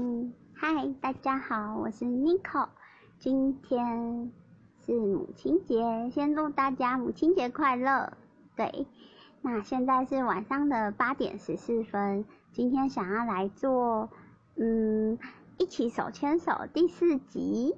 嗯，嗨，大家好，我是 Nico，今天是母亲节，先祝大家母亲节快乐。对，那现在是晚上的八点十四分，今天想要来做，嗯，一起手牵手第四集。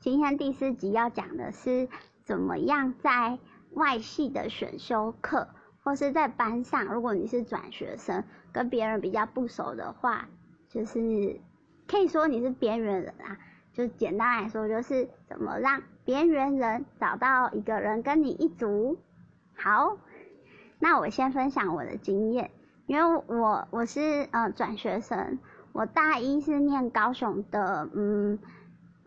今天第四集要讲的是怎么样在外系的选修课，或是在班上，如果你是转学生，跟别人比较不熟的话。就是可以说你是边缘人啊，就简单来说就是怎么让边缘人找到一个人跟你一组。好，那我先分享我的经验，因为我我是呃转学生，我大一是念高雄的嗯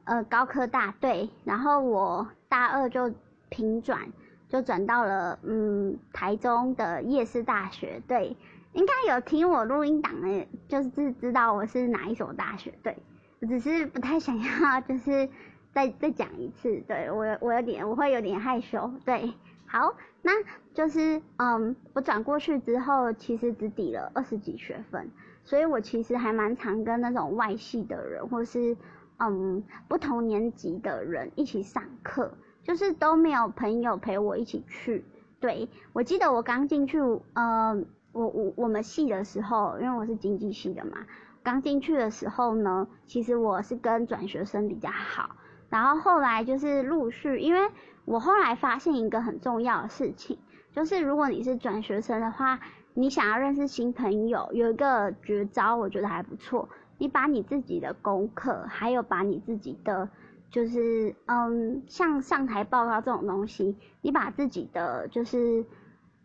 呃高科大对，然后我大二就平转，就转到了嗯台中的夜市大学对。应该有听我录音档的，就是知道我是哪一所大学，对，只是不太想要，就是再再讲一次，对我我有点我会有点害羞，对，好，那就是嗯，我转过去之后，其实只抵了二十几学分，所以我其实还蛮常跟那种外系的人，或是嗯不同年级的人一起上课，就是都没有朋友陪我一起去，对我记得我刚进去，嗯。我我我们系的时候，因为我是经济系的嘛，刚进去的时候呢，其实我是跟转学生比较好，然后后来就是陆续，因为我后来发现一个很重要的事情，就是如果你是转学生的话，你想要认识新朋友，有一个绝招，我觉得还不错，你把你自己的功课，还有把你自己的，就是嗯，像上台报告这种东西，你把自己的就是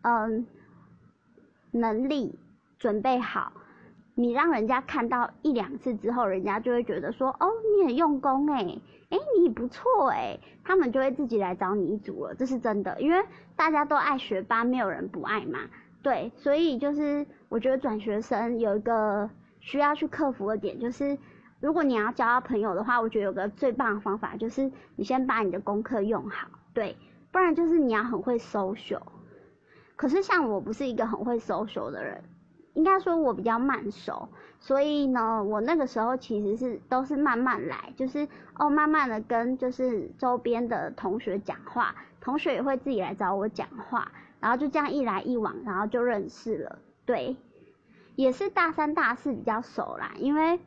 嗯。能力准备好，你让人家看到一两次之后，人家就会觉得说，哦，你很用功哎，哎，你不错哎，他们就会自己来找你一组了，这是真的，因为大家都爱学霸，没有人不爱嘛，对，所以就是我觉得转学生有一个需要去克服的点，就是如果你要交到朋友的话，我觉得有个最棒的方法就是你先把你的功课用好，对，不然就是你要很会 social。可是像我不是一个很会 social 的人，应该说我比较慢熟，所以呢，我那个时候其实是都是慢慢来，就是哦，慢慢的跟就是周边的同学讲话，同学也会自己来找我讲话，然后就这样一来一往，然后就认识了。对，也是大三大四比较熟啦，因为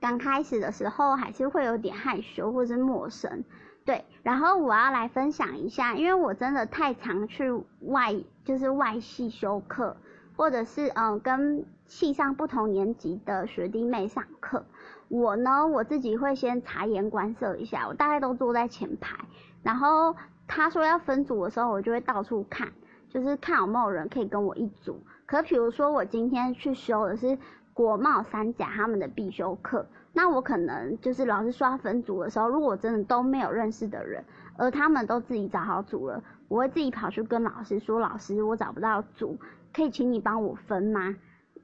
刚开始的时候还是会有点害羞或是陌生。对，然后我要来分享一下，因为我真的太常去外，就是外系修课，或者是嗯跟系上不同年级的学弟妹上课。我呢，我自己会先察言观色一下，我大概都坐在前排，然后他说要分组的时候，我就会到处看，就是看有没有人可以跟我一组。可比如说我今天去修的是国贸三甲他们的必修课。那我可能就是老师刷分组的时候，如果真的都没有认识的人，而他们都自己找好组了，我会自己跑去跟老师说：“老师，我找不到组，可以请你帮我分吗？”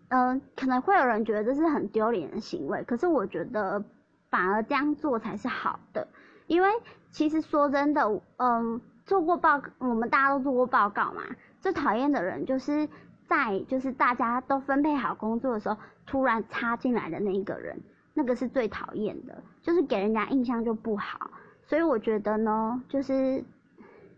嗯，可能会有人觉得这是很丢脸的行为，可是我觉得反而这样做才是好的，因为其实说真的，嗯，做过报，我们大家都做过报告嘛，最讨厌的人就是在就是大家都分配好工作的时候，突然插进来的那一个人。那个是最讨厌的，就是给人家印象就不好，所以我觉得呢，就是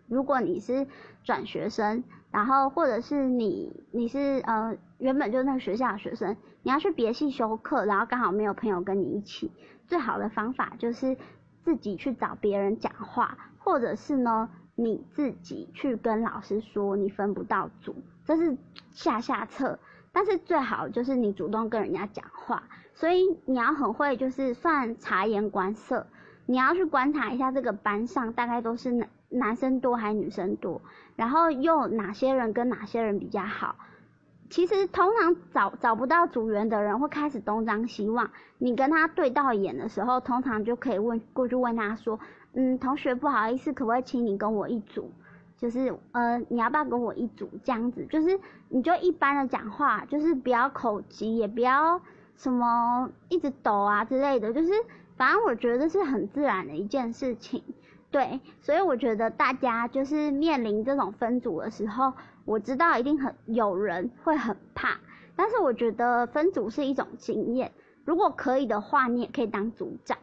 如果你是转学生，然后或者是你你是呃原本就那个学校的学生，你要去别系修课，然后刚好没有朋友跟你一起，最好的方法就是自己去找别人讲话，或者是呢你自己去跟老师说你分不到组，这是下下策。但是最好就是你主动跟人家讲话，所以你要很会，就是算察言观色，你要去观察一下这个班上大概都是男男生多还是女生多，然后又哪些人跟哪些人比较好。其实通常找找不到组员的人会开始东张西望，你跟他对到眼的时候，通常就可以问过去问他说，嗯，同学不好意思，可不可以请你跟我一组？就是呃，你要不要跟我一组这样子？就是你就一般的讲话，就是不要口急，也不要什么一直抖啊之类的。就是反正我觉得是很自然的一件事情，对。所以我觉得大家就是面临这种分组的时候，我知道一定很有人会很怕，但是我觉得分组是一种经验。如果可以的话，你也可以当组长。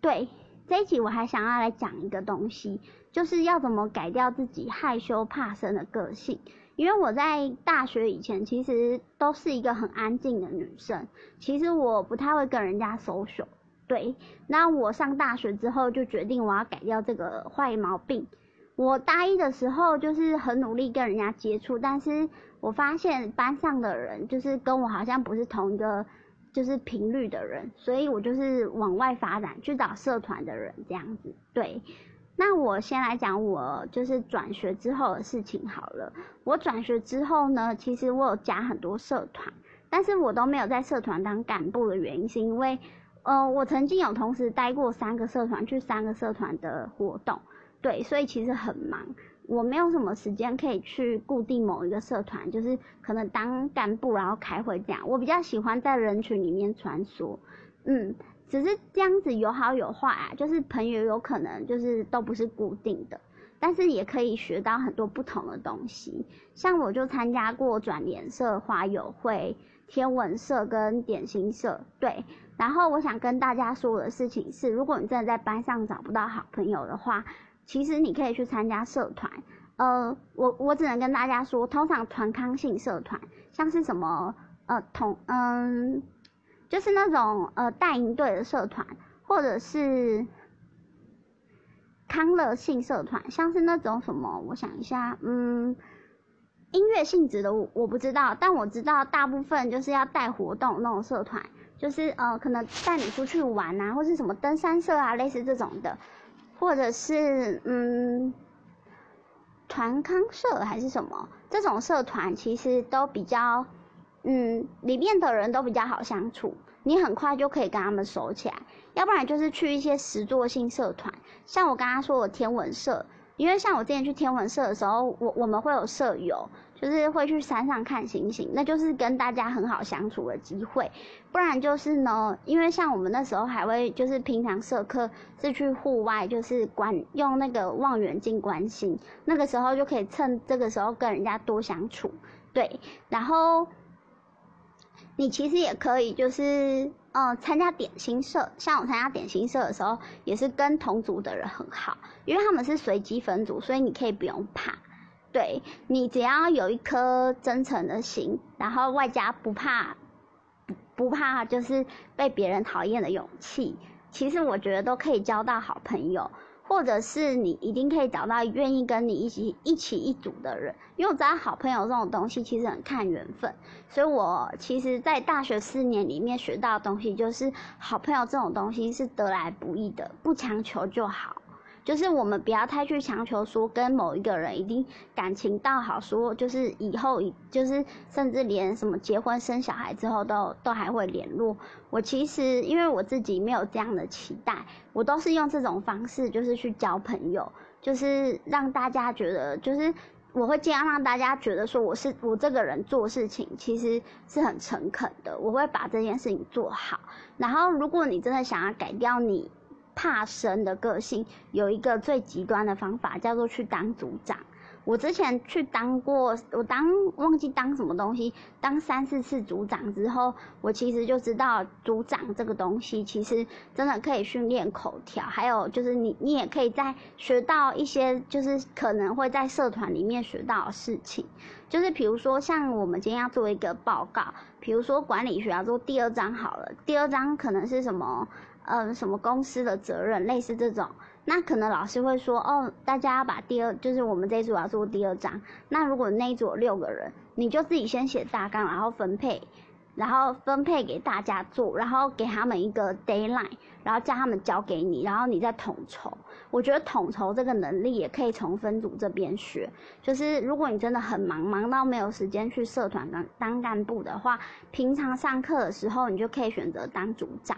对，这一集我还想要来讲一个东西，就是要怎么改掉自己害羞怕生的个性。因为我在大学以前其实都是一个很安静的女生，其实我不太会跟人家 social。对，那我上大学之后就决定我要改掉这个坏毛病。我大一的时候就是很努力跟人家接触，但是我发现班上的人就是跟我好像不是同一个就是频率的人，所以我就是往外发展去找社团的人这样子。对，那我先来讲我就是转学之后的事情好了。我转学之后呢，其实我有加很多社团，但是我都没有在社团当干部的原因是因为，呃，我曾经有同时待过三个社团，去三个社团的活动。对，所以其实很忙，我没有什么时间可以去固定某一个社团，就是可能当干部然后开会这样。我比较喜欢在人群里面穿梭，嗯，只是这样子有好有坏啊，就是朋友有可能就是都不是固定的，但是也可以学到很多不同的东西。像我就参加过转联社、花友会、天文社跟点心社，对。然后我想跟大家说的事情是，如果你真的在班上找不到好朋友的话，其实你可以去参加社团，呃，我我只能跟大家说，通常团康性社团，像是什么呃同嗯，就是那种呃带营队的社团，或者是康乐性社团，像是那种什么，我想一下，嗯，音乐性质的我我不知道，但我知道大部分就是要带活动那种社团，就是呃可能带你出去玩啊，或是什么登山社啊，类似这种的。或者是嗯，团康社还是什么这种社团，其实都比较嗯，里面的人都比较好相处，你很快就可以跟他们熟起来。要不然就是去一些实作性社团，像我刚刚说的天文社，因为像我之前去天文社的时候，我我们会有舍友。就是会去山上看星星，那就是跟大家很好相处的机会。不然就是呢，因为像我们那时候还会，就是平常社课是去户外，就是观用那个望远镜观星，那个时候就可以趁这个时候跟人家多相处。对，然后你其实也可以就是嗯参加点心社，像我参加点心社的时候，也是跟同组的人很好，因为他们是随机分组，所以你可以不用怕。对你只要有一颗真诚的心，然后外加不怕不不怕就是被别人讨厌的勇气，其实我觉得都可以交到好朋友，或者是你一定可以找到愿意跟你一起一起一组的人。因为我知道好朋友这种东西其实很看缘分，所以我其实，在大学四年里面学到的东西就是好朋友这种东西是得来不易的，不强求就好。就是我们不要太去强求说跟某一个人一定感情到好，说就是以后就是甚至连什么结婚生小孩之后都都还会联络。我其实因为我自己没有这样的期待，我都是用这种方式就是去交朋友，就是让大家觉得就是我会尽量让大家觉得说我是我这个人做事情其实是很诚恳的，我会把这件事情做好。然后如果你真的想要改掉你。怕生的个性有一个最极端的方法，叫做去当组长。我之前去当过，我当忘记当什么东西，当三四次组长之后，我其实就知道组长这个东西其实真的可以训练口条，还有就是你你也可以在学到一些就是可能会在社团里面学到的事情，就是比如说像我们今天要做一个报告，比如说管理学要做第二章好了，第二章可能是什么？嗯，什么公司的责任，类似这种，那可能老师会说，哦，大家要把第二，就是我们这一组要做第二章，那如果那一组有六个人，你就自己先写大纲，然后分配，然后分配给大家做，然后给他们一个 d a y l i n e 然后叫他们交给你，然后你再统筹。我觉得统筹这个能力也可以从分组这边学，就是如果你真的很忙，忙到没有时间去社团当当干部的话，平常上课的时候，你就可以选择当组长。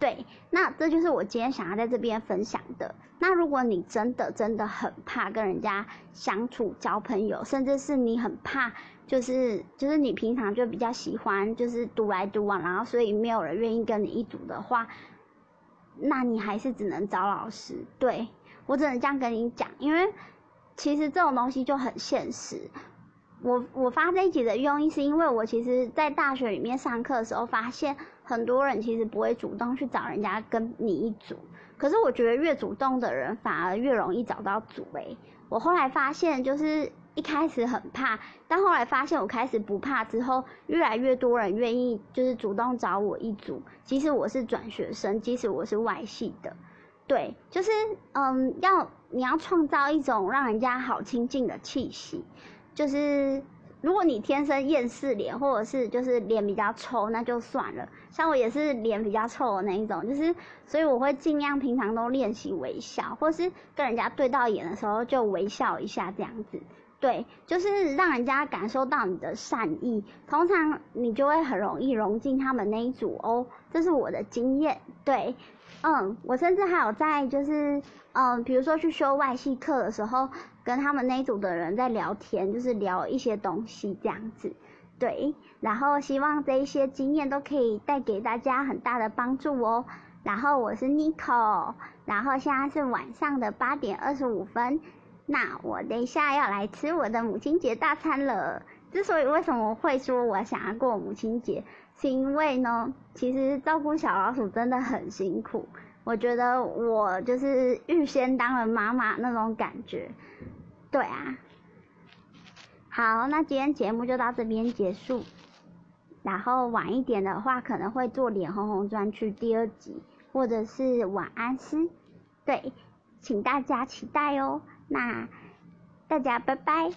对，那这就是我今天想要在这边分享的。那如果你真的真的很怕跟人家相处、交朋友，甚至是你很怕，就是就是你平常就比较喜欢就是独来独往，然后所以没有人愿意跟你一组的话，那你还是只能找老师。对我只能这样跟你讲，因为其实这种东西就很现实。我我发这一集的用意是因为我其实在大学里面上课的时候发现。很多人其实不会主动去找人家跟你一组，可是我觉得越主动的人反而越容易找到组诶。我后来发现，就是一开始很怕，但后来发现我开始不怕之后，越来越多人愿意就是主动找我一组，即使我是转学生，即使我是外系的，对，就是嗯，要你要创造一种让人家好亲近的气息，就是。如果你天生厌世脸，或者是就是脸比较臭，那就算了。像我也是脸比较臭的那一种，就是所以我会尽量平常都练习微笑，或是跟人家对到眼的时候就微笑一下这样子。对，就是让人家感受到你的善意，通常你就会很容易融进他们那一组哦。这是我的经验。对，嗯，我甚至还有在就是嗯，比如说去修外系课的时候。跟他们那一组的人在聊天，就是聊一些东西这样子，对，然后希望这一些经验都可以带给大家很大的帮助哦。然后我是 Nico，然后现在是晚上的八点二十五分，那我等一下要来吃我的母亲节大餐了。之所以为什么会说我想要过母亲节，是因为呢，其实照顾小老鼠真的很辛苦。我觉得我就是预先当了妈妈那种感觉，对啊。好，那今天节目就到这边结束。然后晚一点的话，可能会做脸红红专区第二集，或者是晚安诗，对，请大家期待哦。那大家拜拜。